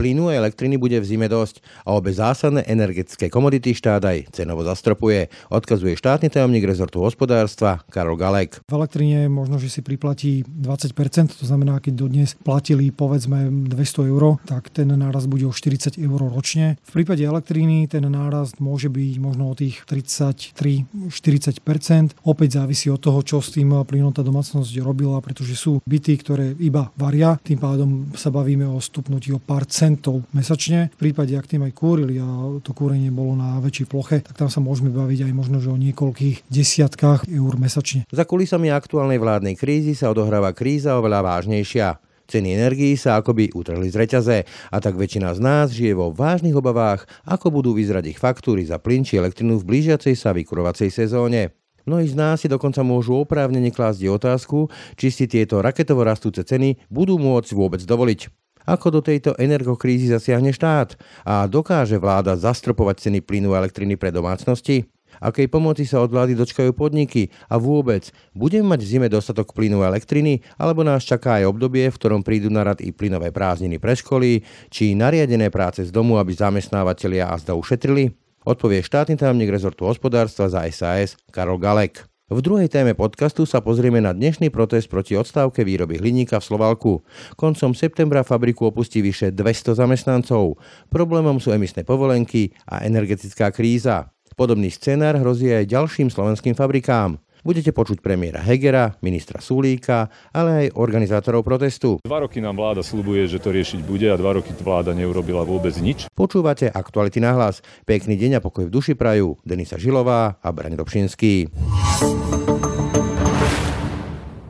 Plynu a elektriny bude v zime dosť a obe zásadné energetické komodity štát aj cenovo zastropuje, odkazuje štátny tajomník rezortu hospodárstva Karol Galek. V elektrine možno, že si priplatí 20%, to znamená, keď dodnes platili povedzme 200 eur, tak ten náraz bude o 40 eur ročne. V prípade elektriny ten nárast môže byť možno o tých 33-40%. Opäť závisí od toho, čo s tým plynom tá domácnosť robila, pretože sú byty, ktoré iba varia, tým pádom sa bavíme o stupnutí o pár cent centov mesačne. V prípade, ak tým aj kúrili a to kúrenie bolo na väčšej ploche, tak tam sa môžeme baviť aj možno že o niekoľkých desiatkách eur mesačne. Za kulisami aktuálnej vládnej krízy sa odohráva kríza oveľa vážnejšia. Ceny energií sa akoby utrhli z reťaze a tak väčšina z nás žije vo vážnych obavách, ako budú vyzerať ich faktúry za plyn či elektrinu v blížiacej sa vykurovacej sezóne. Mnohí z nás si dokonca môžu oprávnene klásť otázku, či si tieto raketovo rastúce ceny budú môcť vôbec dovoliť. Ako do tejto energokrízy zasiahne štát? A dokáže vláda zastropovať ceny plynu a elektriny pre domácnosti? Akej pomoci sa od vlády dočkajú podniky? A vôbec, budeme mať v zime dostatok plynu a elektriny? Alebo nás čaká aj obdobie, v ktorom prídu na rad i plynové prázdniny pre školy? Či nariadené práce z domu, aby zamestnávateľia a zda ušetrili? Odpovie štátny tajomník rezortu hospodárstva za SAS Karol Galek. V druhej téme podcastu sa pozrieme na dnešný protest proti odstávke výroby hliníka v Slovalku. Koncom septembra fabriku opustí vyše 200 zamestnancov. Problémom sú emisné povolenky a energetická kríza. Podobný scenár hrozí aj ďalším slovenským fabrikám. Budete počuť premiéra Hegera, ministra Sulíka, ale aj organizátorov protestu. Dva roky nám vláda slubuje, že to riešiť bude a dva roky vláda neurobila vôbec nič. Počúvate aktuality na hlas. Pekný deň a pokoj v duši prajú Denisa Žilová a Braň Dobšinský.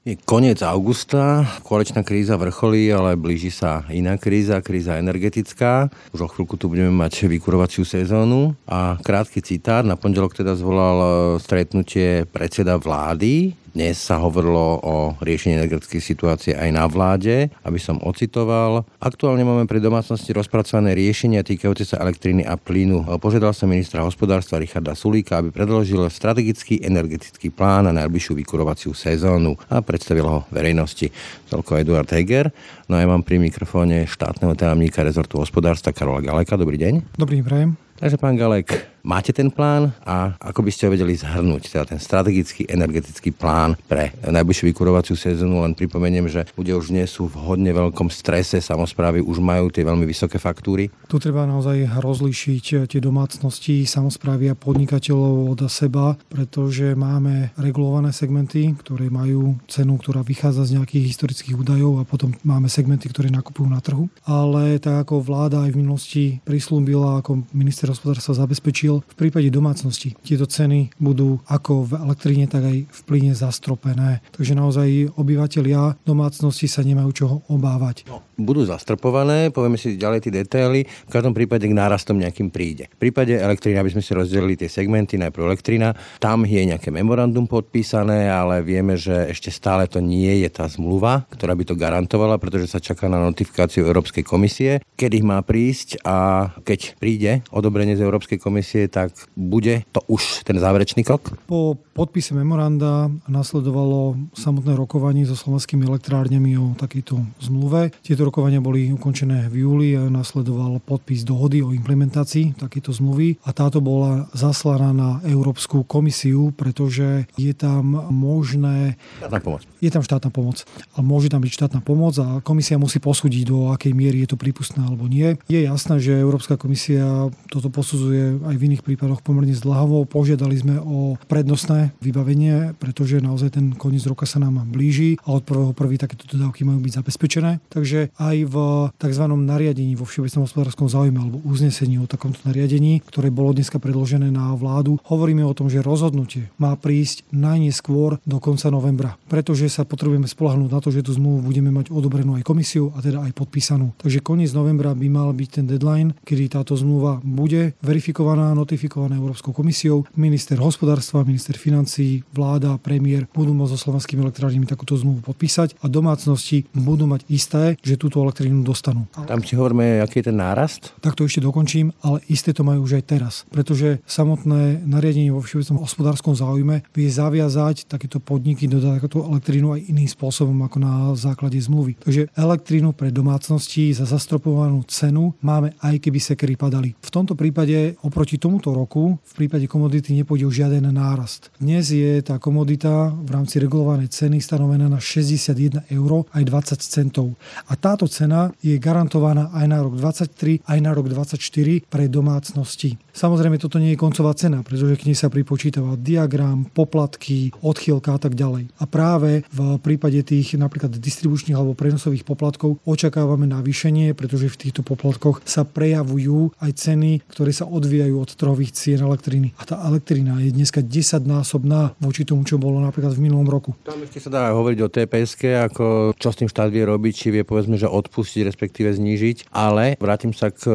Je koniec augusta, koaličná kríza vrcholí, ale blíži sa iná kríza, kríza energetická. Už o chvíľku tu budeme mať vykurovaciu sezónu a krátky citát. Na pondelok teda zvolal stretnutie predseda vlády dnes sa hovorilo o riešení energetickej situácie aj na vláde, aby som ocitoval. Aktuálne máme pre domácnosti rozpracované riešenia týkajúce sa elektriny a plynu. Požiadal sa ministra hospodárstva Richarda Sulíka, aby predložil strategický energetický plán na najbližšiu vykurovaciu sezónu a predstavil ho verejnosti. Toľko Eduard Heger. No a ja mám pri mikrofóne štátneho tajomníka rezortu hospodárstva Karola Galeka. Dobrý deň. Dobrý deň. Takže pán Galek, máte ten plán a ako by ste ho vedeli zhrnúť, teda ten strategický energetický plán pre najbližšiu vykurovaciu sezónu, len pripomeniem, že ľudia už nie sú v hodne veľkom strese, samozprávy už majú tie veľmi vysoké faktúry. Tu treba naozaj rozlíšiť tie domácnosti, samozprávy a podnikateľov od seba, pretože máme regulované segmenty, ktoré majú cenu, ktorá vychádza z nejakých historických údajov a potom máme segmenty, ktoré nakupujú na trhu. Ale tak ako vláda aj v minulosti prislúbila, ako minister hospodárstva zabezpečil. V prípade domácnosti tieto ceny budú ako v elektrine, tak aj v plyne zastropené. Takže naozaj obyvateľia domácnosti sa nemajú čoho obávať. No, budú zastropované, povieme si ďalej tie detaily, v každom prípade k nárastom nejakým príde. V prípade elektriny, aby sme si rozdelili tie segmenty, najprv elektrina, tam je nejaké memorandum podpísané, ale vieme, že ešte stále to nie je tá zmluva, ktorá by to garantovala, pretože sa čaká na notifikáciu Európskej komisie, kedy má prísť a keď príde odobrenie z Európskej komisie, tak bude to už ten záverečný krok? Po podpise memoranda nasledovalo samotné rokovanie so slovenskými elektrárňami o takejto zmluve. Tieto rokovania boli ukončené v júli a nasledoval podpis dohody o implementácii takéto zmluvy a táto bola zaslaná na Európsku komisiu, pretože je tam možné... Štátna pomoc. Je tam štátna pomoc. A môže tam byť štátna pomoc a komisia musí posúdiť, do akej miery je to prípustné alebo nie. Je jasné, že Európska komisia toto posudzuje aj v iných prípadoch pomerne zdlhavo. Požiadali sme o prednostné vybavenie, pretože naozaj ten koniec roka sa nám blíži a od prvého prvý takéto dodávky majú byť zabezpečené. Takže aj v tzv. nariadení vo Všeobecnom hospodárskom záujme alebo uznesení o takomto nariadení, ktoré bolo dneska predložené na vládu, hovoríme o tom, že rozhodnutie má prísť najneskôr do konca novembra, pretože sa potrebujeme spolahnúť na to, že tú zmluvu budeme mať odobrenú aj komisiu a teda aj podpísanú. Takže koniec novembra by mal byť ten deadline, kedy táto zmluva bude verifikovaná, notifikovaná Európskou komisiou. Minister hospodárstva, minister financí, vláda, premiér budú môcť so slovenskými elektrárnymi takúto zmluvu podpísať a domácnosti budú mať isté, že túto elektrínu dostanú. Tam si hovoríme, aký je ten nárast? Tak to ešte dokončím, ale isté to majú už aj teraz, pretože samotné nariadenie vo všeobecnom hospodárskom záujme vie zaviazať takéto podniky dodať takúto elektrínu aj iným spôsobom ako na základe zmluvy. Takže elektrínu pre domácnosti za zastropovanú cenu máme aj keby sekery padali. V tomto prípade oproti tomuto roku v prípade komodity nepôjde o žiaden nárast. Dnes je tá komodita v rámci regulovanej ceny stanovená na 61 eur aj 20 centov. A táto cena je garantovaná aj na rok 23, aj na rok 24 pre domácnosti. Samozrejme, toto nie je koncová cena, pretože k nej sa pripočítava diagram, poplatky, odchýlka a tak ďalej. A práve v prípade tých napríklad distribučných alebo prenosových poplatkov očakávame navýšenie, pretože v týchto poplatkoch sa prejavujú aj ceny, ktoré sa odvíjajú od trhových cien elektriny. A tá elektrina je dneska 10 násobná voči tomu, čo bolo napríklad v minulom roku. Tam ešte sa dá hovoriť o TPS, ako čo s tým štát vie robiť, či vie povedzme, že odpustiť, respektíve znížiť. Ale vrátim sa k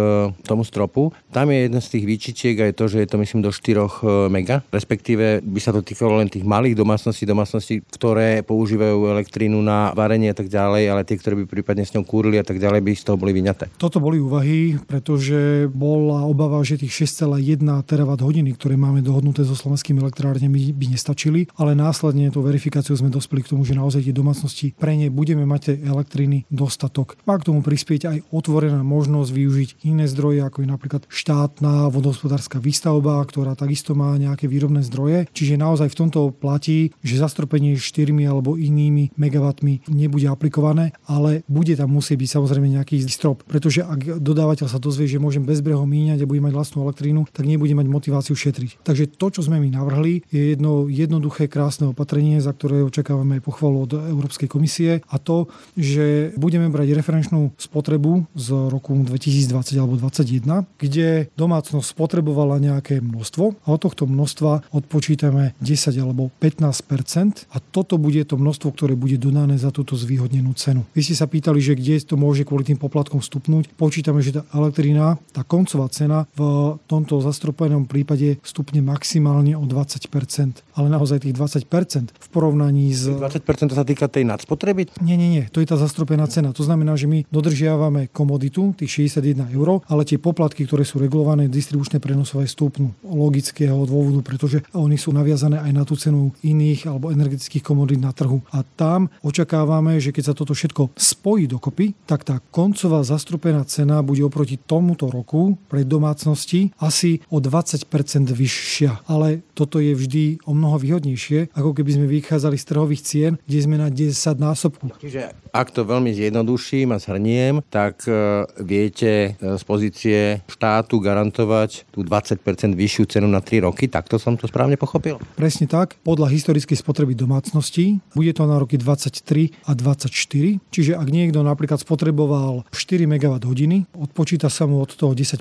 tomu stropu. Tam je jeden z tých výčičiek aj to, že je to myslím do 4 e, mega, respektíve by sa to týkalo len tých malých domácností, domácností, ktoré používajú elektrínu na varenie a tak ďalej, ale tie, ktoré by prípadne s ňou kúrili a tak ďalej, by z toho boli vyňaté. Toto boli úvahy, pretože bola obava, že tých 6,1 terawatt hodiny, ktoré máme dohodnuté so slovenskými elektrárňami, by nestačili, ale následne tú verifikáciu sme dospeli k tomu, že naozaj tie domácnosti pre ne budeme mať elektriny dostatok. Má k tomu prispieť aj otvorená možnosť využiť iné zdroje, ako je napríklad štátna vodohospodárska výstavba, ktorá takisto má nejaké výrobné zdroje. Čiže naozaj v tomto platí, že zastropenie 4 alebo inými megawattmi nebude aplikované, ale bude tam musieť byť samozrejme nejaký strop, pretože ak dodávateľ sa dozvie, že môžem bezbreho míňať a bude mať vlastnú elektrínu, tak nebude mať motiváciu šetriť. Takže to, čo sme my navrhli, je jedno jednoduché, krásne opatrenie, za ktoré očakávame aj pochvalu od Európskej komisie a to, že budeme brať referenčnú spotrebu z roku 2020 alebo 2021, kde domácnosť spotrebovala nejaké množstvo a od tohto množstva odpočítame 10 alebo 15% a toto bude to množstvo, ktoré bude dodané za túto zvýhodnenú cenu. Vy ste sa pýtali, že kde to môže kvôli tým poplatkom stupnúť. Počítame, že tá elektrina, tá koncová cena v tomto zastropenom prípade stupne maximálne o 20% ale naozaj tých 20% v porovnaní s... 20 to sa týka tej nadspotreby? Nie, nie, nie, to je tá zastropená cena. To znamená, že my dodržiavame komoditu, tých 61 eur, ale tie poplatky, ktoré sú regulované distribučné prenosové stupnú logického dôvodu, pretože oni sú naviazané aj na tú cenu iných alebo energetických komodít na trhu. A tam očakávame, že keď sa toto všetko spojí dokopy, tak tá koncová zastrupená cena bude oproti tomuto roku pre domácnosti asi o 20% vyššia. Ale toto je vždy o mnoho výhodnejšie, ako keby sme vychádzali z trhových cien, kde sme na 10 násobku. Čiže ak to veľmi zjednoduším a zhrniem, tak e, viete e, z pozície štátu garantovať tú 20% vyššiu cenu na 3 roky, takto som to správne pochopil? Presne tak. Podľa historickej spotreby domácností bude to na roky 23 a 24. Čiže ak niekto napríklad spotreboval 4 MWh, odpočíta sa mu od toho 10%,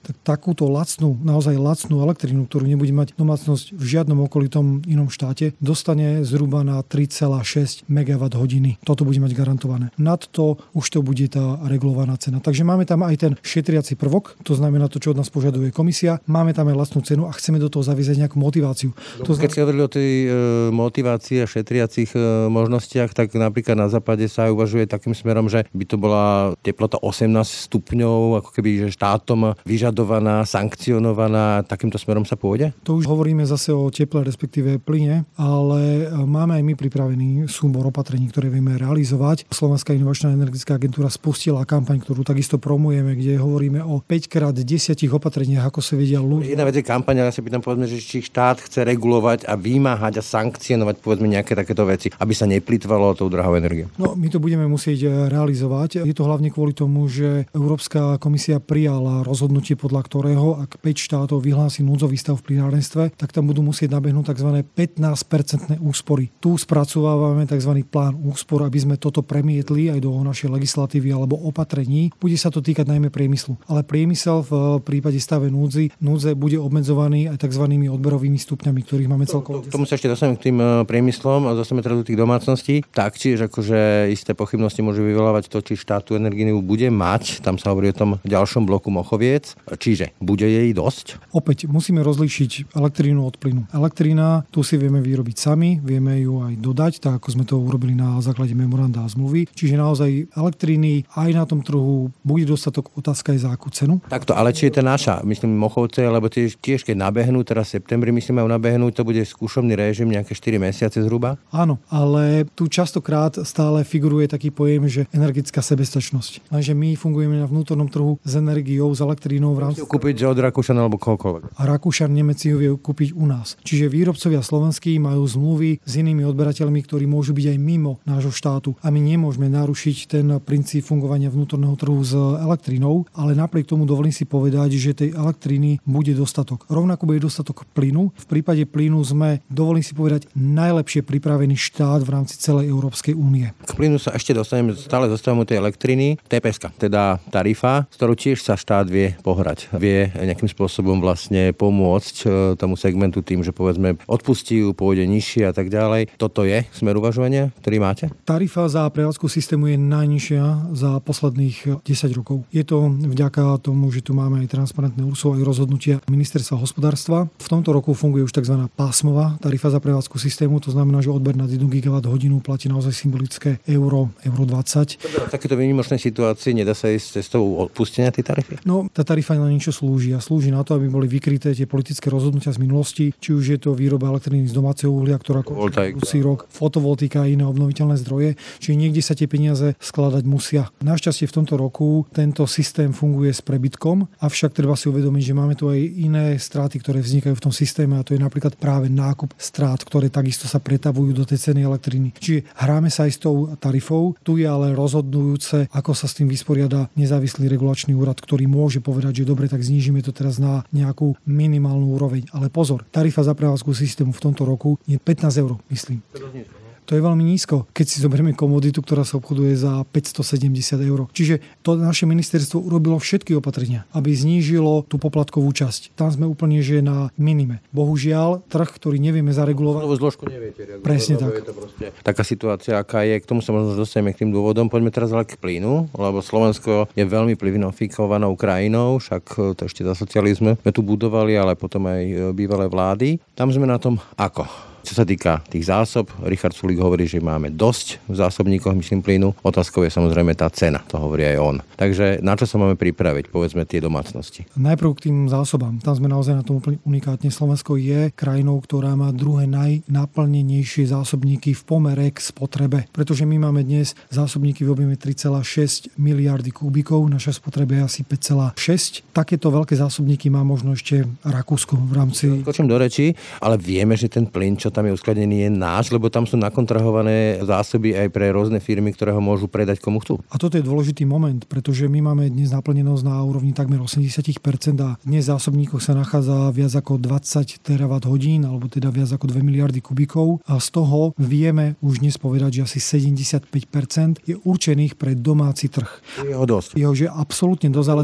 tak takúto lacnú, naozaj lacnú elektrínu, ktorú nebude mať domácnosť v žiadnom okolitom inom štáte, dostane zhruba na 3,6 MWh. Toto bude mať garantované. Nad to už to bude tá regulovaná cena. Takže máme tam aj ten šetriaci prvok, to znamená to, čo od nás požaduje komisia. Máme tam aj vlastnú cenu a chceme do toho zaviesť nejakú motiváciu. To Keď ste hovorili o tej e, motivácii a šetriacich e, možnostiach, tak napríklad na západe sa aj uvažuje takým smerom, že by to bola teplota 18 stupňov, ako keby že štátom vyžadovaná, sankcionovaná, takýmto smerom sa pôjde? To už hovoríme zase o teple, respektíve plyne, ale e, máme aj my pripravený súbor opatrení, ktoré vieme realizovať. Slovenská inovačná energetická agentúra spustila kampaň, ktorú takisto promujeme, kde hovoríme o 5 krát 10 opatreniach, ako sa vedia ľudia. Jedna vec je kampaň, ale ja sa pýtam povedzme, že či štát chce regulovať a vymáhať a sankcionovať povedzme nejaké takéto veci, aby sa neplýtvalo tou drahou energiou. No, my to budeme musieť e, realizovať. Je to hlavne kvôli tomu, že Európska komisia prijala rozhodnutie, podľa ktorého, ak 5 štátov vyhlási núdzový stav v plinárenstve, tak tam budú musieť nabehnúť tzv. 15-percentné úspory. Tu spracovávame tzv. plán úspor, aby sme toto premietli aj do našej legislatívy alebo opatrení. Bude sa to týkať najmä priemyslu. Ale priemysel v prípade stave núdzi, núdze bude obmedzovaný aj tzv. odberovými stupňami, ktorých máme celkovo. To, tomu sa ešte dostaneme k tým e, priemyslom a dostaneme teda do tých domácností. Taktiež akože isté pochybnosti môžu vyvolávať to, či štátu energiu bude mať. Tam sa hovorí o tom ďalšom bloku Mochoviec. Čiže bude jej dosť? Opäť musíme rozlíšiť elektrínu od plynu. Elektrína, tu si vieme vyrobiť sami, vieme ju aj dodať, tak ako sme to urobili na základe memoranda zmluvy. Čiže naozaj elektríny aj na tom trhu bude dostatok, otázka je za akú cenu. Takto, ale či je to naša, myslím, Mochovce, lebo tiež, tiež keď nabehnú, teraz v septembri myslím, majú nabehnúť, to bude skúšobný režim nejaké 4 mesiace zhruba? Áno, ale tu častokrát stále figuruje taký pojem, že energetická sebestačnosť. Lenže my fungujeme na vnútornom trhu s energiou, s elektrínou v rámci... Kúpiť od Rakúšana alebo kohokoľvek. A Rakúšan, Nemeci ju vie kúpiť u nás. Čiže výrobcovia slovenskí majú zmluvy s inými odberateľmi, ktorí môžu byť aj mimo nášho štátu. A my nemôžeme narušiť ten princíp fungovania vnútorného trhu s elektrínou, ale napriek tomu dovolím si povedať, že tej elektriny bude dostatok. Rovnako bude dostatok plynu. V prípade plynu sme, dovolím si povedať, najlepšie pripravený štát v rámci celej Európskej únie. K plynu sa ešte dostaneme, stále zostávame tej elektriny. TPS, teda tarifa, s ktorou tiež sa štát vie pohrať. Vie nejakým spôsobom vlastne pomôcť e, tomu segmentu tým, že povedzme odpustí ju, pôjde nižšie a tak ďalej. Toto je smer uvažovania, ktorý máte? Tarifa za prevádzku systému je najnižšia za posledných 10 rokov. Je to vďaka tomu, že tu máme aj transparentné úsov aj rozhodnutia ministerstva hospodárstva. V tomto roku funguje už tzv. pásmová tarifa za prevádzku systému, to znamená, že odber nad 1 GWh platí naozaj symbolické euro, euro 20. V takéto výnimočnej situácii nedá sa ísť cestou odpustenia tej tarify? No, tá tarifa na niečo slúži a slúži na to, aby boli vykryté tie politické rozhodnutia z minulosti, či už je to výroba elektriny z domáceho uhlia, ktorá budúci rok, fotovoltika a iné obnoviteľné zdroje, čiže niekde sa tie peniaze skladať musia. Našťastie v tomto roku tento systém funguje s prebytkom, avšak treba si uvedomiť, že máme tu aj iné straty, ktoré vznikajú v tom systéme a to je napríklad práve nákup strát, ktoré takisto sa pretavujú do tej ceny elektriny. Čiže hráme sa aj s tou tarifou, tu je ale rozhodujúce, ako sa s tým vysporiada nezávislý regulačný úrad, ktorý môže povedať, že dobre, tak znížime to teraz na nejakú minimálnu úroveň. Ale pozor, tarifa za prevádzku systému v tomto roku je 15 eur, myslím. To je veľmi nízko, keď si zoberieme komoditu, ktorá sa obchoduje za 570 eur. Čiže to naše ministerstvo urobilo všetky opatrenia, aby znížilo tú poplatkovú časť. Tam sme úplne že na minime. Bohužiaľ, trh, ktorý nevieme zaregulovať. Lebo zložku neviete regulovať. Presne tak. Je to proste taká situácia, aká je. K tomu sa možno dostaneme k tým dôvodom. Poďme teraz ale k plynu, lebo Slovensko je veľmi plivinofikovanou krajinou, však to ešte za socializmu sme tu budovali, ale potom aj bývalé vlády. Tam sme na tom ako? Čo sa týka tých zásob, Richard Sulik hovorí, že máme dosť v zásobníkoch, myslím, plynu. Otázkou je samozrejme tá cena, to hovorí aj on. Takže na čo sa máme pripraviť, povedzme, tie domácnosti? Najprv k tým zásobám. Tam sme naozaj na tom úplne unikátne. Slovensko je krajinou, ktorá má druhé najnaplnenejšie zásobníky v pomere k spotrebe, pretože my máme dnes zásobníky v objeme 3,6 miliardy kubíkov, naša spotreba je asi 5,6. Takéto veľké zásobníky má možno ešte Rakúsko v rámci... Skočím do reči, ale vieme, že ten plyn, čo tam je uskladený, je náš, lebo tam sú nakontrahované zásoby aj pre rôzne firmy, ktoré ho môžu predať komu chcú. A toto je dôležitý moment, pretože my máme dnes naplnenosť na úrovni takmer 80% a dnes v zásobníkoch sa nachádza viac ako 20 terawatt hodín, alebo teda viac ako 2 miliardy kubíkov a z toho vieme už dnes povedať, že asi 75% je určených pre domáci trh. Jeho dosť. Jeho, že absolútne dosť, ale...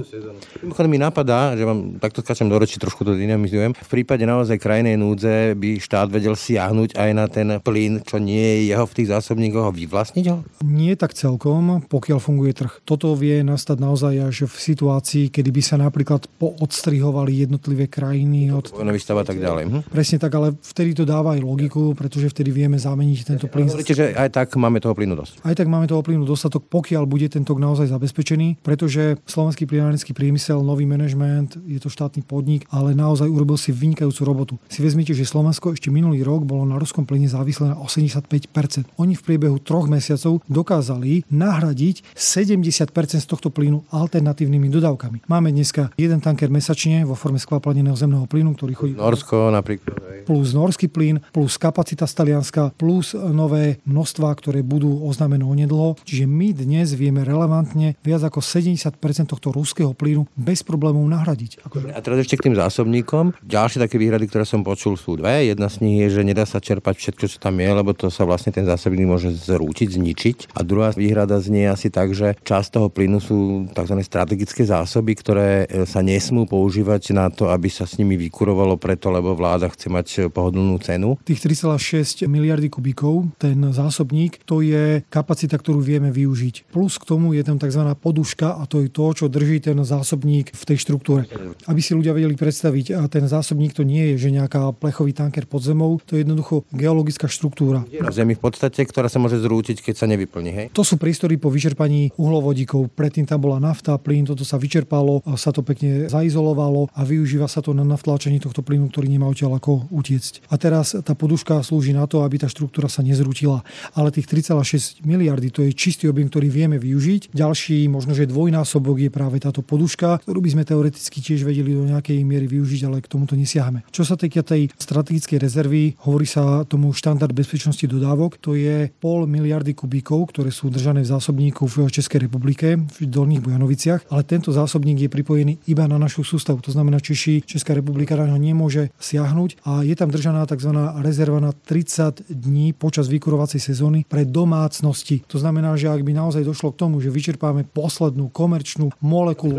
Mimochodom mi napadá, že vám takto skáčem do reči, trošku to dynamizujem. V prípade naozaj krajnej núdze by štát vedel si siahnuť aj na ten plyn, čo nie je jeho v tých zásobníkoch, a vyvlastniť ho? Nie tak celkom, pokiaľ funguje trh. Toto vie nastať naozaj až v situácii, kedy by sa napríklad poodstrihovali jednotlivé krajiny od... Výstava tak ďalej. Hm? Presne tak, ale vtedy to dáva aj logiku, pretože vtedy vieme zameniť tento plyn. Hovoríte, že aj tak máme toho plynu dosť. Aj tak máme toho plynu dostatok, pokiaľ bude ten tok naozaj zabezpečený, pretože slovenský plynárenský priemysel, nový manažment, je to štátny podnik, ale naozaj urobil si vynikajúcu robotu. Si vezmite, že Slovensko ešte minulý rok bolo na ruskom plyne závislé na 85%. Oni v priebehu troch mesiacov dokázali nahradiť 70% z tohto plynu alternatívnymi dodávkami. Máme dneska jeden tanker mesačne vo forme skvaplaneného zemného plynu, ktorý chodí... Norsko napríklad. Plus norský plyn, plus kapacita z Talianska, plus nové množstva, ktoré budú oznámené onedlho. Čiže my dnes vieme relevantne viac ako 70% tohto ruského plynu bez problémov nahradiť. A teraz ešte k tým zásobníkom. Ďalšie také výhrady, ktoré som počul, sú dve. Jedna z nich je, že nedá sa čerpať všetko, čo tam je, lebo to sa vlastne ten zásobník môže zrútiť, zničiť. A druhá výhrada znie asi tak, že časť toho plynu sú tzv. strategické zásoby, ktoré e, sa nesmú používať na to, aby sa s nimi vykurovalo preto, lebo vláda chce mať pohodlnú cenu. Tých 3,6 miliardy kubíkov, ten zásobník, to je kapacita, ktorú vieme využiť. Plus k tomu je tam tzv. poduška a to je to, čo drží ten zásobník v tej štruktúre. Aby si ľudia vedeli predstaviť, a ten zásobník to nie je, že nejaká plechový tanker pod zemou, to je jednoducho geologická štruktúra. V zemi v podstate, ktorá sa môže zrútiť, keď sa nevyplní. Hej? To sú priestory po vyčerpaní uhlovodíkov. Predtým tam bola nafta, plyn, toto sa vyčerpalo, sa to pekne zaizolovalo a využíva sa to na navtláčanie tohto plynu, ktorý nemá odtiaľ ako utiecť. A teraz tá poduška slúži na to, aby tá štruktúra sa nezrútila. Ale tých 3,6 miliardy to je čistý objem, ktorý vieme využiť. Ďalší, možno že dvojnásobok je práve táto poduška, ktorú by sme teoreticky tiež vedeli do nejakej miery využiť, ale k tomuto nesiahame. Čo sa týka tej strategickej rezervy, hovorí sa tomu štandard bezpečnosti dodávok, to je pol miliardy kubíkov, ktoré sú držané v zásobníku v Českej republike, v Dolných Bojanoviciach, ale tento zásobník je pripojený iba na našu sústavu. To znamená, Češi, Česká republika na ňo nemôže siahnuť a je tam držaná tzv. rezerva na 30 dní počas vykurovacej sezóny pre domácnosti. To znamená, že ak by naozaj došlo k tomu, že vyčerpáme poslednú komerčnú molekulu,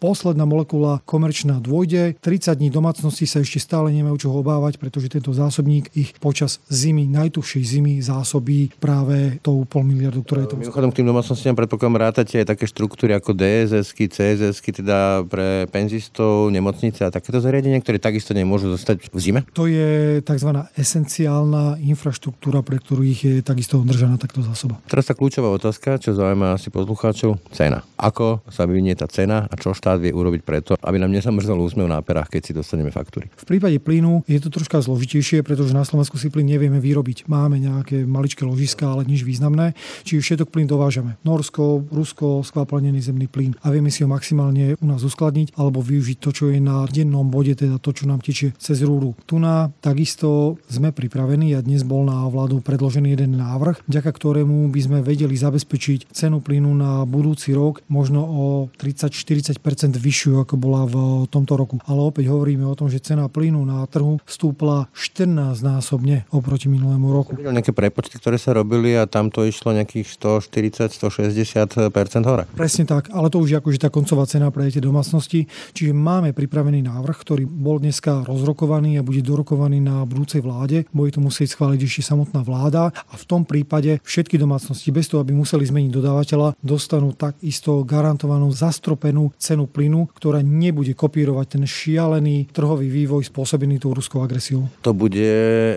posledná molekula komerčná dôjde, 30 dní domácnosti sa ešte stále nemajú čo obávať, pretože tento zásobník ich počas zimy, najtuchšej zimy zásobí práve tou pol miliardu, ktoré je to. Mimochodom k tým domácnostiam predpokladám rátate aj také štruktúry ako DSS, CSS, teda pre penzistov, nemocnice a takéto zariadenia, ktoré takisto nemôžu zostať v zime? To je tzv. esenciálna infraštruktúra, pre ktorú ich je takisto držaná takto zásoba. Teraz tá kľúčová otázka, čo zaujíma asi poslucháčov, cena. Ako sa vyvinie tá cena a čo štát vie urobiť preto, aby nám nezamrzol úsmev na perách, keď si dostaneme faktúry? V prípade plynu je to troška zložitejšie, pretože na Slovensku si plyn nevieme vyrobiť. Máme nejaké maličké ložiska, ale nič významné. Čiže všetok plyn dovážame. Norsko, Rusko, skvapalnený zemný plyn a vieme si ho maximálne u nás uskladniť alebo využiť to, čo je na dennom bode, teda to, čo nám tečie cez rúru. Tu na takisto sme pripravení a dnes bol na vládu predložený jeden návrh, vďaka ktorému by sme vedeli zabezpečiť cenu plynu na budúci rok možno o 30-40% vyššiu, ako bola v tomto roku. Ale opäť hovoríme o tom, že cena plynu na trhu stúpla 14 násobne oproti minulému roku. Nejaké prepočty, ktoré sa robili a tam to išlo nejakých 140-160% hore. Presne tak, ale to už je akože tá koncová cena pre tie domácnosti. Čiže máme pripravený návrh, ktorý bol dneska rozrokovaný a bude dorokovaný na budúcej vláde. Bude to musieť schváliť ešte samotná vláda a v tom prípade všetky domácnosti, bez toho, aby museli zmeniť dodávateľa, dostanú takisto garantovanú zastropenú cenu plynu, ktorá nebude kopírovať ten šialený trhový vývoj spôsobený tou ruskou agresiou. To bude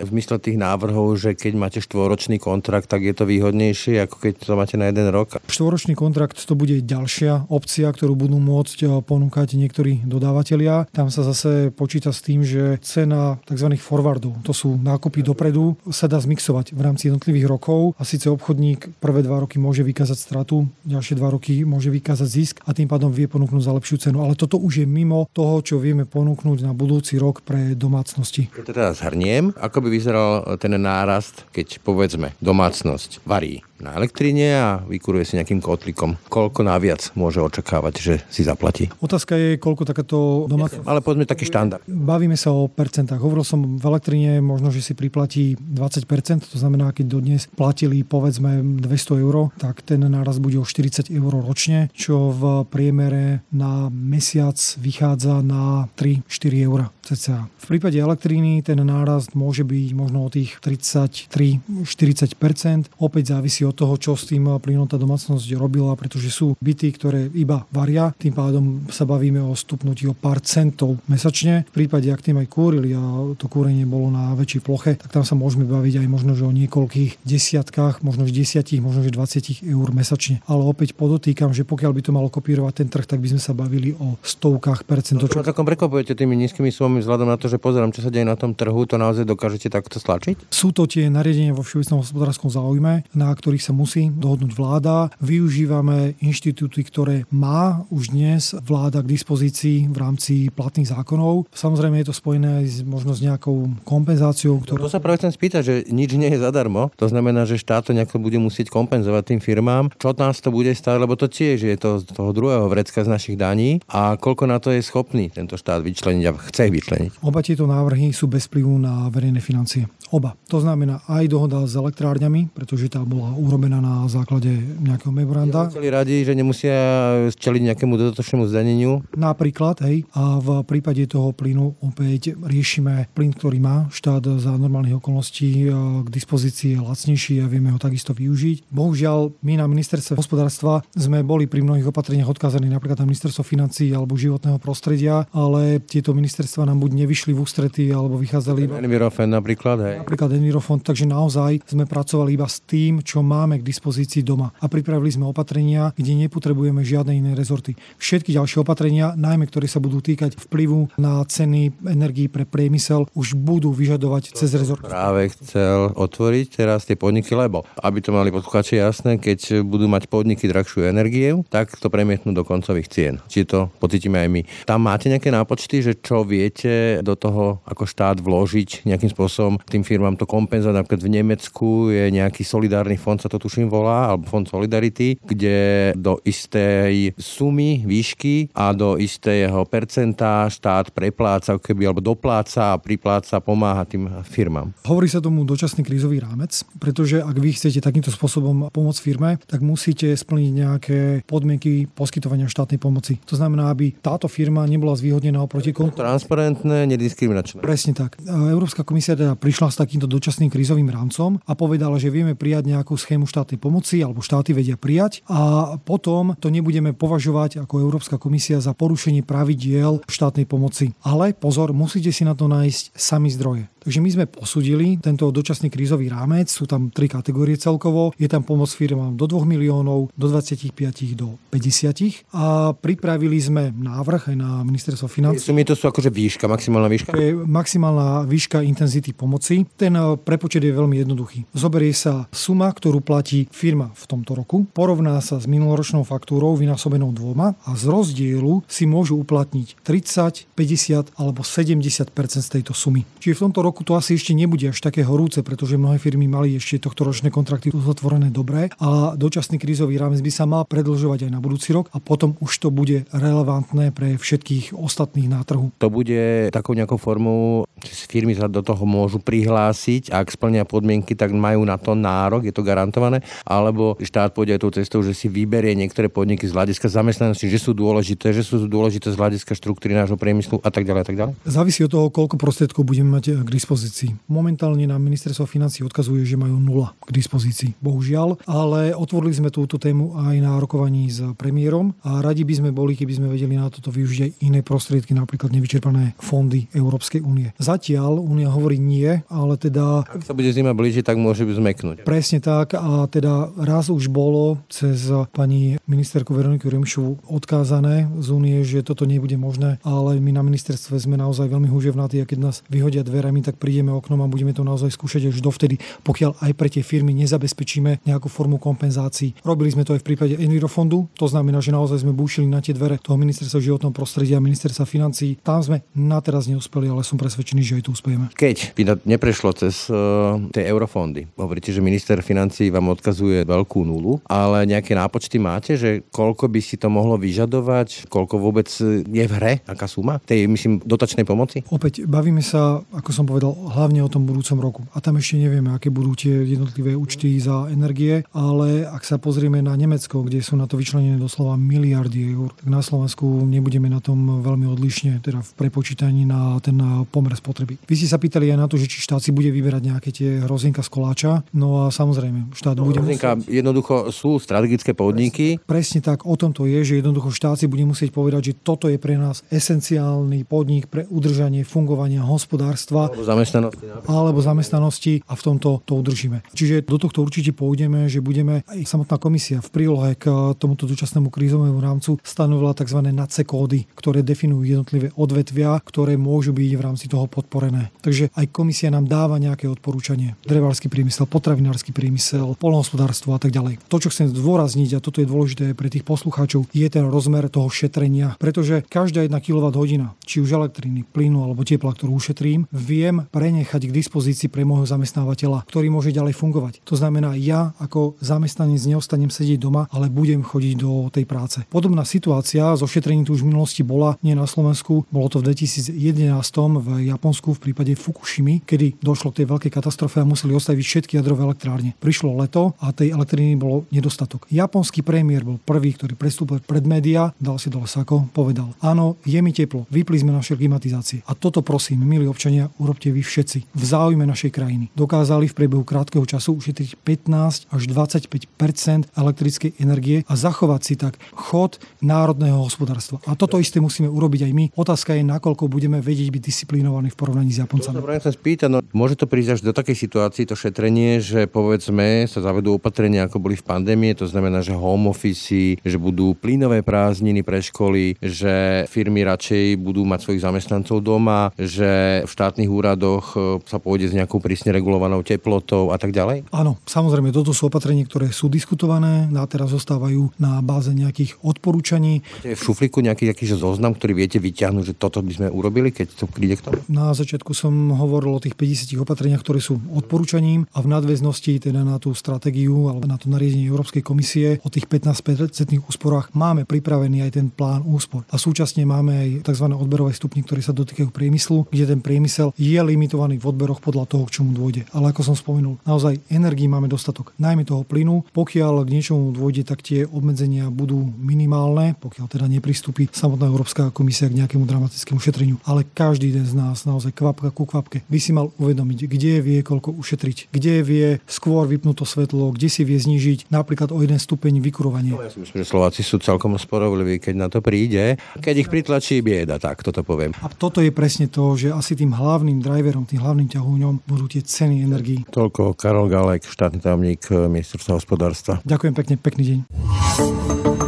v zmysle tých návrhov, že keď máte štvoročný kontrakt, tak je to výhodnejšie, ako keď to máte na jeden rok. Štvoročný kontrakt to bude ďalšia opcia, ktorú budú môcť eh, ponúkať niektorí dodávateľia. Tam sa zase počíta s tým, že cena tzv. forwardov, to sú nákupy dopredu, sa dá zmixovať v rámci jednotlivých rokov a síce obchodník prvé dva roky môže vykázať stratu, ďalšie dva roky môže vykázať zisk a tým pádom vie ponúknuť za lepšiu cenu. Ale toto už je mimo toho, čo vieme ponúknuť na budúci rok pre domácnosti. Keď to teda zhrniem, ako by vyzeral ten nárast, keď povedzme domácnosť varí na elektrine a vykuruje si nejakým kotlikom. Koľko naviac môže očakávať, že si zaplatí? Otázka je, koľko takáto domácnosť... Ale povedzme taký štandard. Bavíme sa o percentách. Hovoril som v elektrine možno, že si priplatí 20%, to znamená, keď dodnes platili povedzme 200 eur, tak ten náraz bude o 40 eur ročne, čo v priemere na mesiac vychádza na 3-4 eur cca. V prípade elektríny ten nárast môže byť možno o tých 33-40%. Opäť závisí od toho, čo s tým plynom tá domácnosť robila, pretože sú byty, ktoré iba varia, tým pádom sa bavíme o stupnutí o pár centov mesačne. V prípade, ak tým aj kúrili a to kúrenie bolo na väčšej ploche, tak tam sa môžeme baviť aj možno, že o niekoľkých desiatkách, možno že desiatich, možno že 20 eur mesačne. Ale opäť podotýkam, že pokiaľ by to malo kopírovať ten trh, tak by sme sa bavili o stovkách percent. No, čo takom prekvapujete tými nízkymi sumami vzhľadom na to, že pozerám, čo sa deje na tom trhu, to naozaj dokážete takto stlačiť? Sú to tie nariadenia vo všeobecnom hospodárskom záujme, na ktorých ktorých sa musí dohodnúť vláda. Využívame inštitúty, ktoré má už dnes vláda k dispozícii v rámci platných zákonov. Samozrejme je to spojené aj s, možno s nejakou kompenzáciou. Ktorá... To sa práve chcem spýtať, že nič nie je zadarmo. To znamená, že štát to nejako bude musieť kompenzovať tým firmám. Čo nás to bude stáť, lebo to tiež je to z toho druhého vrecka z našich daní a koľko na to je schopný tento štát vyčleniť a chce vyčleniť. Oba tieto návrhy sú bez vplyvu na verejné financie. Oba. To znamená aj dohoda s elektrárňami, pretože tá bola urobená na základe nejakého memoranda. Ja radi, že nemusia čeliť nejakému dodatočnému zdaneniu. Napríklad, hej, a v prípade toho plynu opäť riešime plyn, ktorý má štát za normálnych okolností k dispozícii je lacnejší a vieme ho takisto využiť. Bohužiaľ, my na ministerstve hospodárstva sme boli pri mnohých opatreniach odkázaní napríklad na ministerstvo financí alebo životného prostredia, ale tieto ministerstva nám buď nevyšli v ústrety alebo vychádzali... Envirofen napríklad, hej. Napríklad Envirofond, takže naozaj sme pracovali iba s tým, čo máme k dispozícii doma. A pripravili sme opatrenia, kde nepotrebujeme žiadne iné rezorty. Všetky ďalšie opatrenia, najmä ktoré sa budú týkať vplyvu na ceny energií pre priemysel, už budú vyžadovať cez rezort. Práve chcel otvoriť teraz tie podniky, lebo aby to mali posluchači jasné, keď budú mať podniky drahšiu energiu, tak to premietnú do koncových cien. Či to pocítime aj my. Tam máte nejaké nápočty, že čo viete do toho ako štát vložiť nejakým spôsobom tým firmám to kompenzovať. Napríklad v Nemecku je nejaký solidárny fond, sa to tuším volá, alebo fond Solidarity, kde do istej sumy, výšky a do istého percenta štát prepláca, keby, alebo dopláca a pripláca, pomáha tým firmám. Hovorí sa tomu dočasný krízový rámec, pretože ak vy chcete takýmto spôsobom pomôcť firme, tak musíte splniť nejaké podmienky poskytovania štátnej pomoci. To znamená, aby táto firma nebola zvýhodnená oproti Transparentné, nediskriminačné. Presne tak. Európska komisia teda prišla s takýmto dočasným krízovým rámcom a povedala, že vieme prijať nejakú schému štátnej pomoci alebo štáty vedia prijať a potom to nebudeme považovať ako Európska komisia za porušenie pravidiel štátnej pomoci. Ale pozor, musíte si na to nájsť sami zdroje. Takže my sme posudili tento dočasný krízový rámec, sú tam tri kategórie celkovo, je tam pomoc firmám do 2 miliónov, do 25 do 50 a pripravili sme návrh aj na ministerstvo financí. Sumy to sú akože výška, maximálna výška? Je maximálna výška intenzity pomoci. Ten prepočet je veľmi jednoduchý. Zoberie sa suma, ktorú platí firma v tomto roku, porovná sa s minuloročnou faktúrou vynásobenou dvoma a z rozdielu si môžu uplatniť 30, 50 alebo 70 z tejto sumy. Čiže v tomto roku to asi ešte nebude až také horúce, pretože mnohé firmy mali ešte tohto ročné kontrakty uzatvorené dobre a dočasný krízový rámec by sa mal predlžovať aj na budúci rok a potom už to bude relevantné pre všetkých ostatných na trhu. To bude takou nejakou formou, firmy sa do toho môžu prihlásiť a ak splnia podmienky, tak majú na to nárok, je to garantované, alebo štát pôjde aj tou cestou, že si vyberie niektoré podniky z hľadiska zamestnanosti, že sú dôležité, že sú dôležité z hľadiska štruktúry nášho priemyslu a tak ďalej a tak ďalej. Závisí od toho, koľko prostriedkov budeme mať k dispozícii. Momentálne nám ministerstvo financí odkazuje, že majú nula k dispozícii. Bohužiaľ, ale otvorili sme túto tému aj na rokovaní s premiérom a radi by sme boli, keby sme vedeli na toto využiť aj iné prostriedky, napríklad nevyčerpané fondy Európskej únie. Zatiaľ únia hovorí nie, ale teda... Ak sa bude zima blížiť, tak môže by zmeknúť. Presne tak a teda raz už bolo cez pani ministerku Veroniku Remšovu odkázané z únie, že toto nebude možné, ale my na ministerstve sme naozaj veľmi húževnatí a keď nás vyhodia dverami, tak prídeme oknom a budeme to naozaj skúšať až dovtedy, pokiaľ aj pre tie firmy nezabezpečíme nejakú formu kompenzácií. Robili sme to aj v prípade Envirofondu, to znamená, že naozaj sme búšili na tie dvere toho ministerstva životného prostredia a ministerstva financí. Tam sme na teraz neúspeli, ale som presvedčený, že aj tu uspejeme. Keď by to neprešlo cez uh, tie eurofondy, hovoríte, že minister financí vám odkazuje veľkú nulu, ale nejaké nápočty máte, že koľko by si to mohlo vyžadovať, koľko vôbec je v hre, aká suma tej, myslím, dotačnej pomoci? Opäť bavíme sa, ako som povedal, hlavne o tom budúcom roku. A tam ešte nevieme, aké budú tie jednotlivé účty za energie, ale ak sa pozrieme na Nemecko, kde sú na to vyčlenené doslova miliardy eur, tak na Slovensku nebudeme na tom veľmi odlišne, teda v prepočítaní na ten pomer spotreby. Vy ste sa pýtali aj na to, že či štát si bude vyberať nejaké tie hrozienka z koláča. No a samozrejme, štát no, bude musieť... jednoducho sú strategické podniky. Presne, presne tak, o tom to je, že jednoducho štát si bude musieť povedať, že toto je pre nás esenciálny podnik pre udržanie fungovania hospodárstva. Alebo zamestnanosti. Alebo zamestnanosti a v tomto to udržíme. Čiže do tohto určite pôjdeme, že budeme aj samotná komisia v prílohe k tomuto dočasnému krízovému rámcu stanovila tzv. NACE kódy, ktoré definujú jednotlivé odvetvia, ktoré môžu byť v rámci toho podporené. Takže aj komisia nám dáva nejaké odporúčanie. Drevársky priemysel, potravinársky priemysel, polnohospodárstvo a tak ďalej. To, čo chcem zdôrazniť, a toto je dôležité pre tých poslucháčov, je ten rozmer toho šetrenia, pretože každá jedna kWh, či už elektriny, plynu alebo tepla, ktorú ušetrím, viem prenechať k dispozícii pre môjho zamestnávateľa, ktorý môže ďalej fungovať. To znamená, ja ako zamestnanec neostanem sedieť doma, ale budem chodiť do tej práce. Podobná situácia so šetrením tu už v minulosti bola, nie na Slovensku, bolo to v 2011 v Japonsku v prípade Fukushimi, kedy došlo k tej veľkej katastrofe a museli ostaviť všetky jadrové elektrárne. Prišlo leto a tej elektriny bolo nedostatok. Japonský premiér bol prvý, ktorý prestúpil pred médiá, dal si dole sako, povedal, áno, je mi teplo, vypli sme naše klimatizácie. A toto prosím, milí občania, urobte vy všetci v záujme našej krajiny. Dokázali v priebehu krátkeho času ušetriť 15 až 25% elektrickej energie a zachovať si tak chod národného hospodárstva. A toto isté musíme urobiť aj my. Otázka je, nakoľko budeme vedieť byť disciplinovaní v porovnaní s Japoncami. sa spýta, no, môže to prísť až do takej situácii, to šetrenie, že povedzme sa zavedú opatrenia, ako boli v pandémie, to znamená, že home office, že budú plynové prázdniny pre školy, že firmy radšej budú mať svojich zamestnancov doma, že v štátnych úradoch e, sa pôjde s nejakou prísne regulovanou teplotou a tak ďalej? Áno, samozrejme, toto sú opatrenia, ktoré sú diskutované, na teraz zostávajú na báze nejakých odporúčaní. Je v šuflíku nejaký aký zoznam, ktorý viete vyťahnuť, že toto by sme urobili, keď to príde k tomu? Na začiatku som hovoril o tých 50 opatreniach, ktoré sú odporúčaním a v nadväznosti teda na tú stratégiu alebo na to nariadenie Európskej komisie o tých 15 úsporách máme pripravený aj ten plán úspor. A súčasne máme aj tzv. odberové stupne, ktoré sa dotýkajú priemyslu, kde ten priemysel je limitovaný v odberoch podľa toho, k čomu dôjde. Ale ako som spomenul, naozaj energii máme dostatok, najmä toho plynu. Pokiaľ k niečomu dôjde, tak tie obmedzenia budú minimálne, pokiaľ teda nepristúpi samotná Európska komisia k nejakému dramatickému šetreniu. Ale každý jeden z nás naozaj kvapka ku kvapke by si mal uvedomiť, kde vie koľko ušetriť, kde vie skôr vypnúť to svetlo, kde si vie znížiť napríklad o jeden stupeň vykurovanie. No, ja si myslím, že Slováci sú celkom sporovliví, keď na to príde. Keď ich pritlačí bieda, tak toto poviem. A toto je presne to, že asi tým hlavným driverom, tým hlavným ťahúňom budú tie ceny energii. Toľko Karol Galek, štátny tajomník ministerstva hospodárstva. Ďakujem pekne, pekný deň.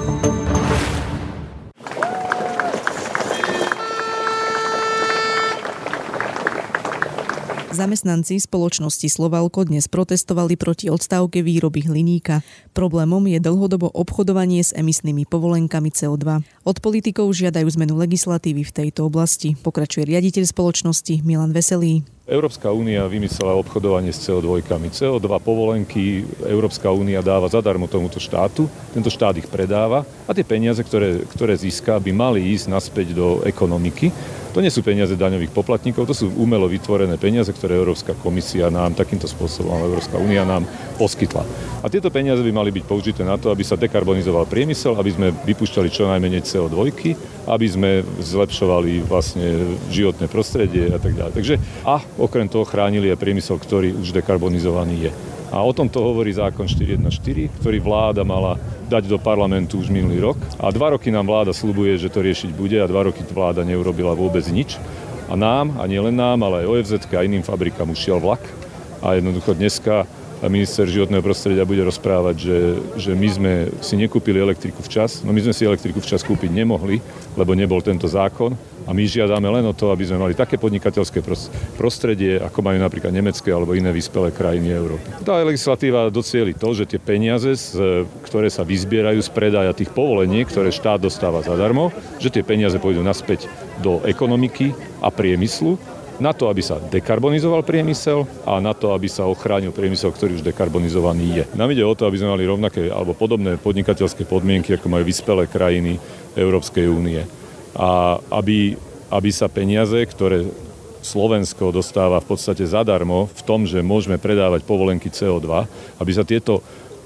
Zamestnanci spoločnosti Slovalko dnes protestovali proti odstávke výroby hliníka. Problémom je dlhodobo obchodovanie s emisnými povolenkami CO2. Od politikov žiadajú zmenu legislatívy v tejto oblasti. Pokračuje riaditeľ spoločnosti Milan Veselý. Európska únia vymyslela obchodovanie s CO2. CO2 povolenky Európska únia dáva zadarmo tomuto štátu, tento štát ich predáva a tie peniaze, ktoré, ktoré získa, by mali ísť naspäť do ekonomiky to nie sú peniaze daňových poplatníkov, to sú umelo vytvorené peniaze, ktoré Európska komisia nám takýmto spôsobom, Európska únia nám poskytla. A tieto peniaze by mali byť použité na to, aby sa dekarbonizoval priemysel, aby sme vypúšťali čo najmenej CO2, aby sme zlepšovali vlastne životné prostredie a tak ďalej. Takže a okrem toho chránili aj priemysel, ktorý už dekarbonizovaný je. A o tomto hovorí zákon 414, ktorý vláda mala dať do parlamentu už minulý rok. A dva roky nám vláda slubuje, že to riešiť bude a dva roky vláda neurobila vôbec nič. A nám, a nielen nám, ale aj OFZ a iným fabrikám ušiel vlak. A jednoducho dneska minister životného prostredia bude rozprávať, že, že my sme si nekúpili elektriku včas. No my sme si elektriku včas kúpiť nemohli, lebo nebol tento zákon. A my žiadame len o to, aby sme mali také podnikateľské prostredie, ako majú napríklad nemecké alebo iné vyspelé krajiny Európy. Tá legislatíva docieli to, že tie peniaze, ktoré sa vyzbierajú z predaja tých povolení, ktoré štát dostáva zadarmo, že tie peniaze pôjdu naspäť do ekonomiky a priemyslu na to, aby sa dekarbonizoval priemysel a na to, aby sa ochránil priemysel, ktorý už dekarbonizovaný je. Nám ide o to, aby sme mali rovnaké alebo podobné podnikateľské podmienky, ako majú vyspelé krajiny Európskej únie. A aby, aby sa peniaze, ktoré Slovensko dostáva v podstate zadarmo v tom, že môžeme predávať povolenky CO2, aby sa tieto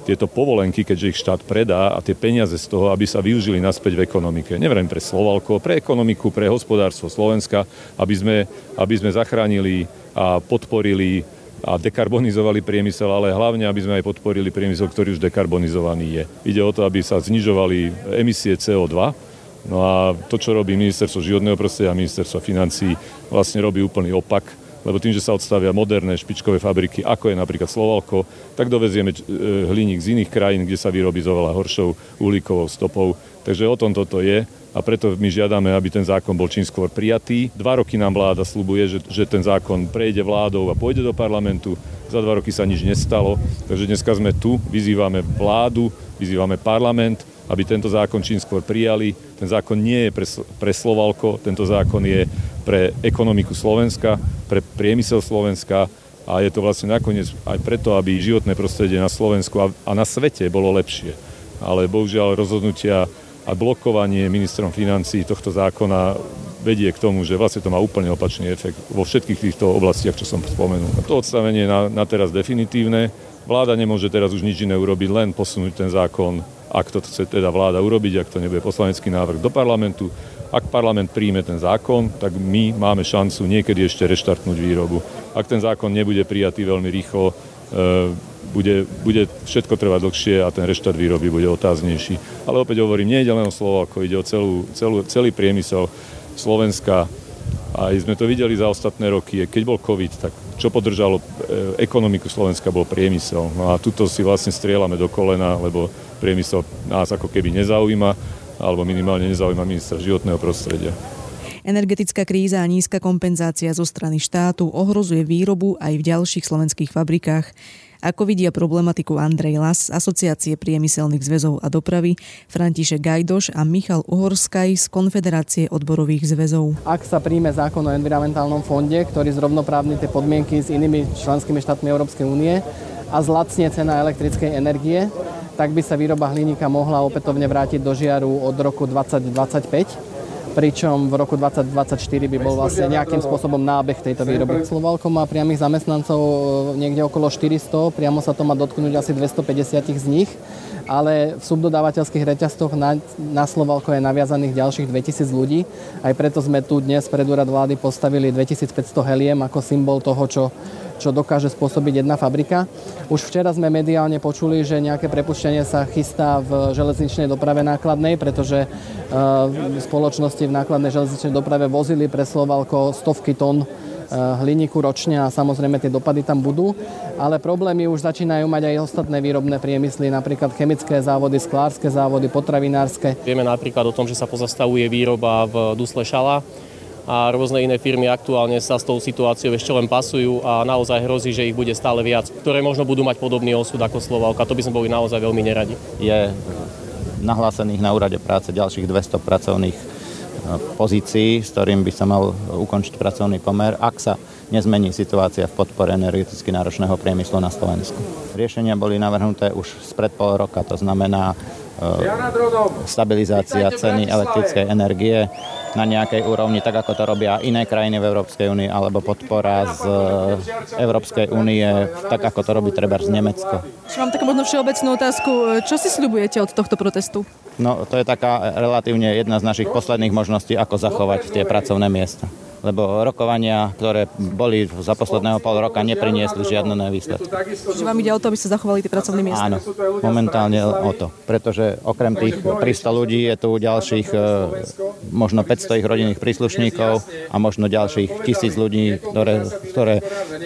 tieto povolenky, keďže ich štát predá a tie peniaze z toho, aby sa využili naspäť v ekonomike. Neviem pre Slovalko, pre ekonomiku, pre hospodárstvo Slovenska, aby sme, aby sme zachránili a podporili a dekarbonizovali priemysel, ale hlavne, aby sme aj podporili priemysel, ktorý už dekarbonizovaný je. Ide o to, aby sa znižovali emisie CO2, No a to, čo robí ministerstvo životného prostredia a ministerstvo financí, vlastne robí úplný opak lebo tým, že sa odstavia moderné špičkové fabriky, ako je napríklad Slovalko, tak dovezieme e, hliník z iných krajín, kde sa vyrobí s oveľa horšou uhlíkovou stopou. Takže o tom toto je a preto my žiadame, aby ten zákon bol čím skôr prijatý. Dva roky nám vláda slubuje, že, že ten zákon prejde vládou a pôjde do parlamentu. Za dva roky sa nič nestalo, takže dneska sme tu, vyzývame vládu, vyzývame parlament, aby tento zákon čím skôr prijali. Ten zákon nie je pre, pre Slovalko, tento zákon je pre ekonomiku Slovenska, pre priemysel Slovenska a je to vlastne nakoniec aj preto, aby životné prostredie na Slovensku a, a na svete bolo lepšie. Ale bohužiaľ rozhodnutia a blokovanie ministrom financí tohto zákona vedie k tomu, že vlastne to má úplne opačný efekt vo všetkých týchto oblastiach, čo som spomenul. To odstavenie je na, na teraz definitívne. Vláda nemôže teraz už nič iné urobiť, len posunúť ten zákon, ak to chce teda vláda urobiť, ak to nebude poslanecký návrh do parlamentu. Ak parlament príjme ten zákon, tak my máme šancu niekedy ešte reštartnúť výrobu. Ak ten zákon nebude prijatý veľmi rýchlo, e, bude, bude všetko trvať dlhšie a ten reštart výroby bude otáznejší. Ale opäť hovorím, nie ide len o slovo, ako ide o celú, celú, celý priemysel Slovenska. A sme to videli za ostatné roky. Keď bol COVID, tak čo podržalo e, ekonomiku Slovenska bol priemysel. No a tuto si vlastne strieľame do kolena, lebo priemysel nás ako keby nezaujíma, alebo minimálne nezaujíma ministra životného prostredia. Energetická kríza a nízka kompenzácia zo strany štátu ohrozuje výrobu aj v ďalších slovenských fabrikách. Ako vidia problematiku Andrej Las z Asociácie priemyselných zväzov a dopravy, František Gajdoš a Michal Uhorskaj z Konfederácie odborových zväzov. Ak sa príjme zákon o environmentálnom fonde, ktorý zrovnoprávni tie podmienky s inými členskými štátmi Európskej únie a zlacnie cena elektrickej energie, tak by sa výroba hliníka mohla opätovne vrátiť do žiaru od roku 2025 pričom v roku 2024 by bol vlastne nejakým spôsobom nábeh tejto výroby. Slovalko má priamých zamestnancov e, niekde okolo 400, priamo sa to má dotknúť asi 250 z nich, ale v subdodávateľských reťaztoch na, na Slovalko je naviazaných ďalších 2000 ľudí. Aj preto sme tu dnes pred úrad vlády postavili 2500 heliem ako symbol toho, čo čo dokáže spôsobiť jedna fabrika. Už včera sme mediálne počuli, že nejaké prepuštenie sa chystá v železničnej doprave nákladnej, pretože uh, spoločnosti v nákladnej železničnej doprave vozili pre Slovalko stovky tón uh, hliníku ročne a samozrejme tie dopady tam budú. Ale problémy už začínajú mať aj ostatné výrobné priemysly, napríklad chemické závody, sklárske závody, potravinárske. Vieme napríklad o tom, že sa pozastavuje výroba v Dusle Šala, a rôzne iné firmy aktuálne sa s tou situáciou ešte len pasujú a naozaj hrozí, že ich bude stále viac, ktoré možno budú mať podobný osud ako Slovalka. To by sme boli naozaj veľmi neradi. Je nahlásených na úrade práce ďalších 200 pracovných pozícií, s ktorým by sa mal ukončiť pracovný pomer, ak sa nezmení situácia v podpore energeticky náročného priemyslu na Slovensku. Riešenia boli navrhnuté už spred pol roka, to znamená e, stabilizácia ceny elektrickej energie, na nejakej úrovni, tak ako to robia iné krajiny v Európskej únii, alebo podpora z Európskej únie, tak ako to robí treba z Nemecko. Mám takú možno všeobecnú otázku. Čo si sľubujete od tohto protestu? No, to je taká relatívne jedna z našich posledných možností, ako zachovať tie pracovné miesta lebo rokovania, ktoré boli za posledného pol roka, nepriniesli žiadne výsledky. Čiže vám ide o to, aby sa zachovali tie pracovné miesta? Áno, momentálne o to. Pretože okrem tých 300 ľudí je tu ďalších e, možno 500 ich rodinných príslušníkov a možno ďalších tisíc ľudí, ktoré, ktoré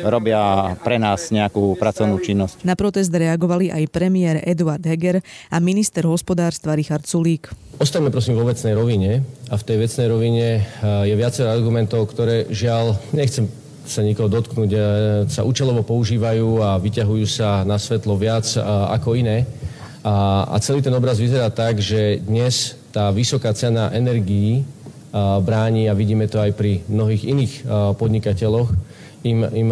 robia pre nás nejakú pracovnú činnosť. Na protest reagovali aj premiér Eduard Heger a minister hospodárstva Richard Sulík. Ostaňme prosím vo vecnej rovine a v tej vecnej rovine je viacero argumentov, ktoré žiaľ, nechcem sa nikoho dotknúť, sa účelovo používajú a vyťahujú sa na svetlo viac ako iné. A, a celý ten obraz vyzerá tak, že dnes tá vysoká cena energií bráni, a vidíme to aj pri mnohých iných podnikateľoch, im, im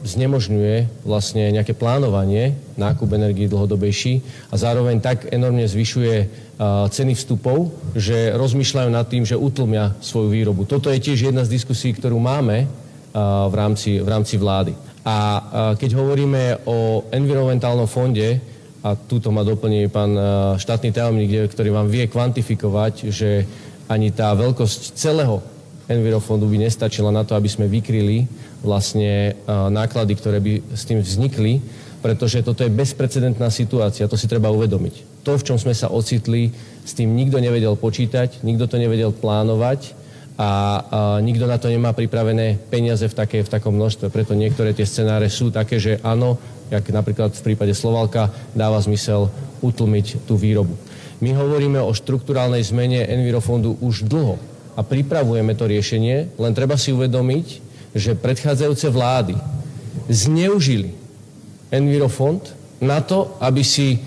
znemožňuje vlastne nejaké plánovanie, nákup energii dlhodobejší a zároveň tak enormne zvyšuje ceny vstupov, že rozmýšľajú nad tým, že utlmia svoju výrobu. Toto je tiež jedna z diskusí, ktorú máme v rámci, v rámci vlády. A keď hovoríme o environmentálnom fonde, a túto ma doplní pán štátny tajomník, ktorý vám vie kvantifikovať, že ani tá veľkosť celého Envirofondu by nestačila na to, aby sme vykryli vlastne náklady, ktoré by s tým vznikli, pretože toto je bezprecedentná situácia, to si treba uvedomiť to, v čom sme sa ocitli, s tým nikto nevedel počítať, nikto to nevedel plánovať a, a nikto na to nemá pripravené peniaze v, také, v takom množstve. Preto niektoré tie scenáre sú také, že áno, jak napríklad v prípade Slovalka, dáva zmysel utlmiť tú výrobu. My hovoríme o štruktúrálnej zmene Envirofondu už dlho a pripravujeme to riešenie, len treba si uvedomiť, že predchádzajúce vlády zneužili Envirofond na to, aby si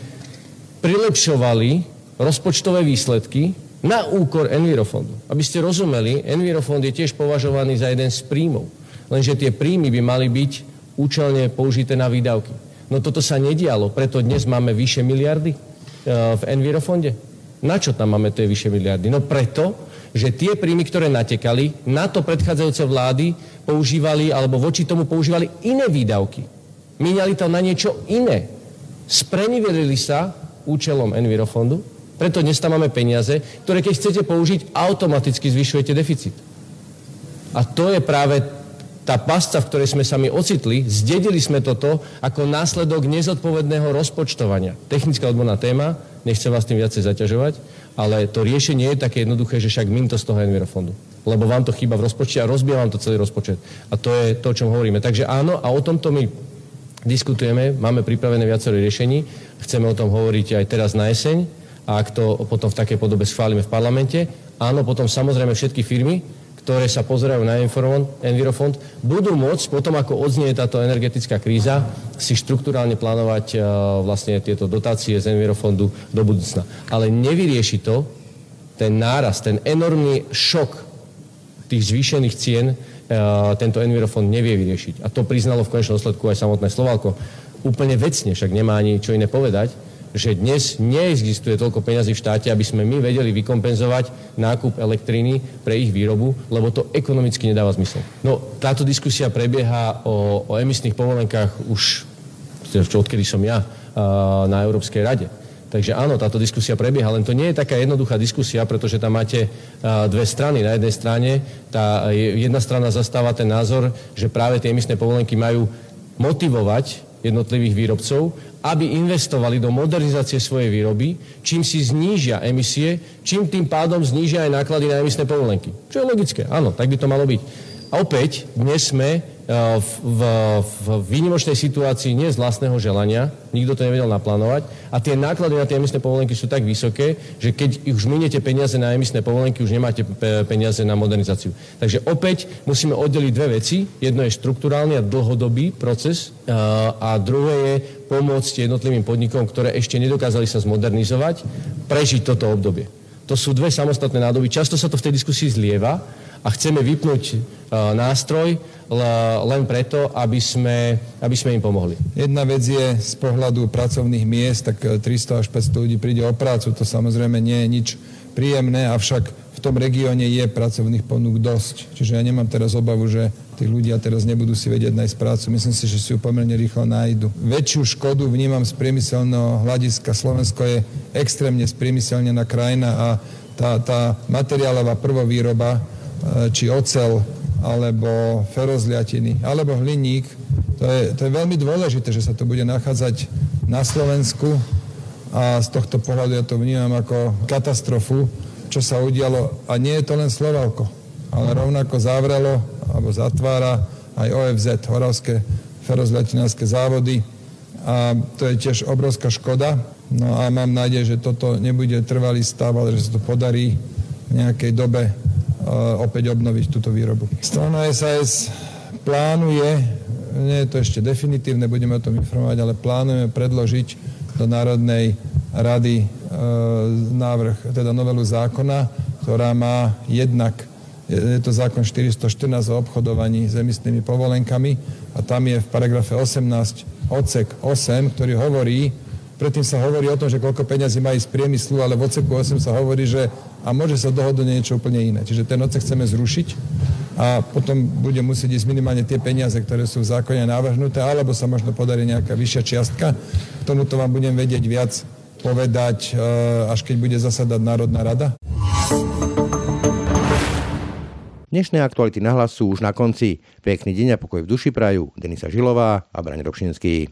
prilepšovali rozpočtové výsledky na úkor Envirofondu. Aby ste rozumeli, Envirofond je tiež považovaný za jeden z príjmov. Lenže tie príjmy by mali byť účelne použité na výdavky. No toto sa nedialo, preto dnes máme vyše miliardy e, v Envirofonde. Na čo tam máme tie vyše miliardy? No preto, že tie príjmy, ktoré natekali, na to predchádzajúce vlády používali, alebo voči tomu používali iné výdavky. Míňali to na niečo iné. Sprenivelili sa účelom Envirofondu, preto dnes tam máme peniaze, ktoré keď chcete použiť, automaticky zvyšujete deficit. A to je práve tá pasca, v ktorej sme sa my ocitli, zdedili sme toto ako následok nezodpovedného rozpočtovania. Technická odborná téma, nechcem vás tým viacej zaťažovať, ale to riešenie je také jednoduché, že však mým to z toho Envirofondu. Lebo vám to chýba v rozpočte a rozbije vám to celý rozpočet. A to je to, o čom hovoríme. Takže áno, a o tomto my diskutujeme, máme pripravené viacero riešení, chceme o tom hovoriť aj teraz na jeseň a ak to potom v takej podobe schválime v parlamente, áno, potom samozrejme všetky firmy, ktoré sa pozerajú na Envirofond, budú môcť potom, ako odznie táto energetická kríza, si štruktúrálne plánovať uh, vlastne tieto dotácie z Envirofondu do budúcna. Ale nevyrieši to ten náraz, ten enormný šok tých zvýšených cien, uh, tento Envirofond nevie vyriešiť. A to priznalo v konečnom dôsledku aj samotné Slovalko. Úplne vecne, však nemá ani čo iné povedať, že dnes neexistuje toľko peňazí v štáte, aby sme my vedeli vykompenzovať nákup elektriny pre ich výrobu, lebo to ekonomicky nedáva zmysel. No, táto diskusia prebieha o, o emisných povolenkách už, odkedy som ja na Európskej rade. Takže áno, táto diskusia prebieha, len to nie je taká jednoduchá diskusia, pretože tam máte dve strany. Na jednej strane tá jedna strana zastáva ten názor, že práve tie emisné povolenky majú motivovať jednotlivých výrobcov, aby investovali do modernizácie svojej výroby, čím si znížia emisie, čím tým pádom znížia aj náklady na emisné povolenky. Čo je logické, áno, tak by to malo byť. A opäť, dnes sme v, v, v výnimočnej situácii nie z vlastného želania, nikto to nevedel naplánovať a tie náklady na tie emisné povolenky sú tak vysoké, že keď už miniete peniaze na emisné povolenky, už nemáte peniaze na modernizáciu. Takže opäť musíme oddeliť dve veci. Jedno je štruktúrálny a dlhodobý proces a druhé je pomôcť jednotlivým podnikom, ktoré ešte nedokázali sa zmodernizovať, prežiť toto obdobie. To sú dve samostatné nádoby. Často sa to v tej diskusii zlieva, a chceme vypnúť e, nástroj len preto, aby sme, aby sme im pomohli. Jedna vec je z pohľadu pracovných miest, tak 300 e, až 500 ľudí príde o prácu, to samozrejme nie je nič príjemné, avšak v tom regióne je pracovných ponúk dosť. Čiže ja nemám teraz obavu, že tí ľudia teraz nebudú si vedieť nájsť prácu. Myslím si, že si ju pomerne rýchlo nájdu. Väčšiu škodu vnímam z priemyselného hľadiska. Slovensko je extrémne spriemyselnená krajina a tá, tá materiálová prvovýroba či ocel, alebo ferozliatiny, alebo hliník. To je, to je veľmi dôležité, že sa to bude nachádzať na Slovensku a z tohto pohľadu ja to vnímam ako katastrofu, čo sa udialo. A nie je to len Slovalko, ale rovnako zavrelo alebo zatvára aj OFZ, Horavské ferozliatinárske závody. A to je tiež obrovská škoda. No a mám nádej, že toto nebude trvalý stav, ale že sa to podarí v nejakej dobe opäť obnoviť túto výrobu. Strana SAS plánuje, nie je to ešte definitívne, budeme o tom informovať, ale plánujeme predložiť do Národnej rady e, návrh, teda novelu zákona, ktorá má jednak, je to zákon 414 o obchodovaní s emisnými povolenkami a tam je v paragrafe 18 odsek 8, ktorý hovorí, predtým sa hovorí o tom, že koľko peňazí má ísť z priemyslu, ale v odseku 8 sa hovorí, že a môže sa dohodnúť niečo úplne iné. Čiže ten odsek chceme zrušiť a potom bude musieť ísť minimálne tie peniaze, ktoré sú v zákone navrhnuté, alebo sa možno podarí nejaká vyššia čiastka. K tomuto vám budem vedieť viac povedať, eh, až keď bude zasadať Národná rada. Dnešné aktuality na hlas sú už na konci. Pekný deň a pokoj v duši prajú Denisa Žilová a Braň Robšinský.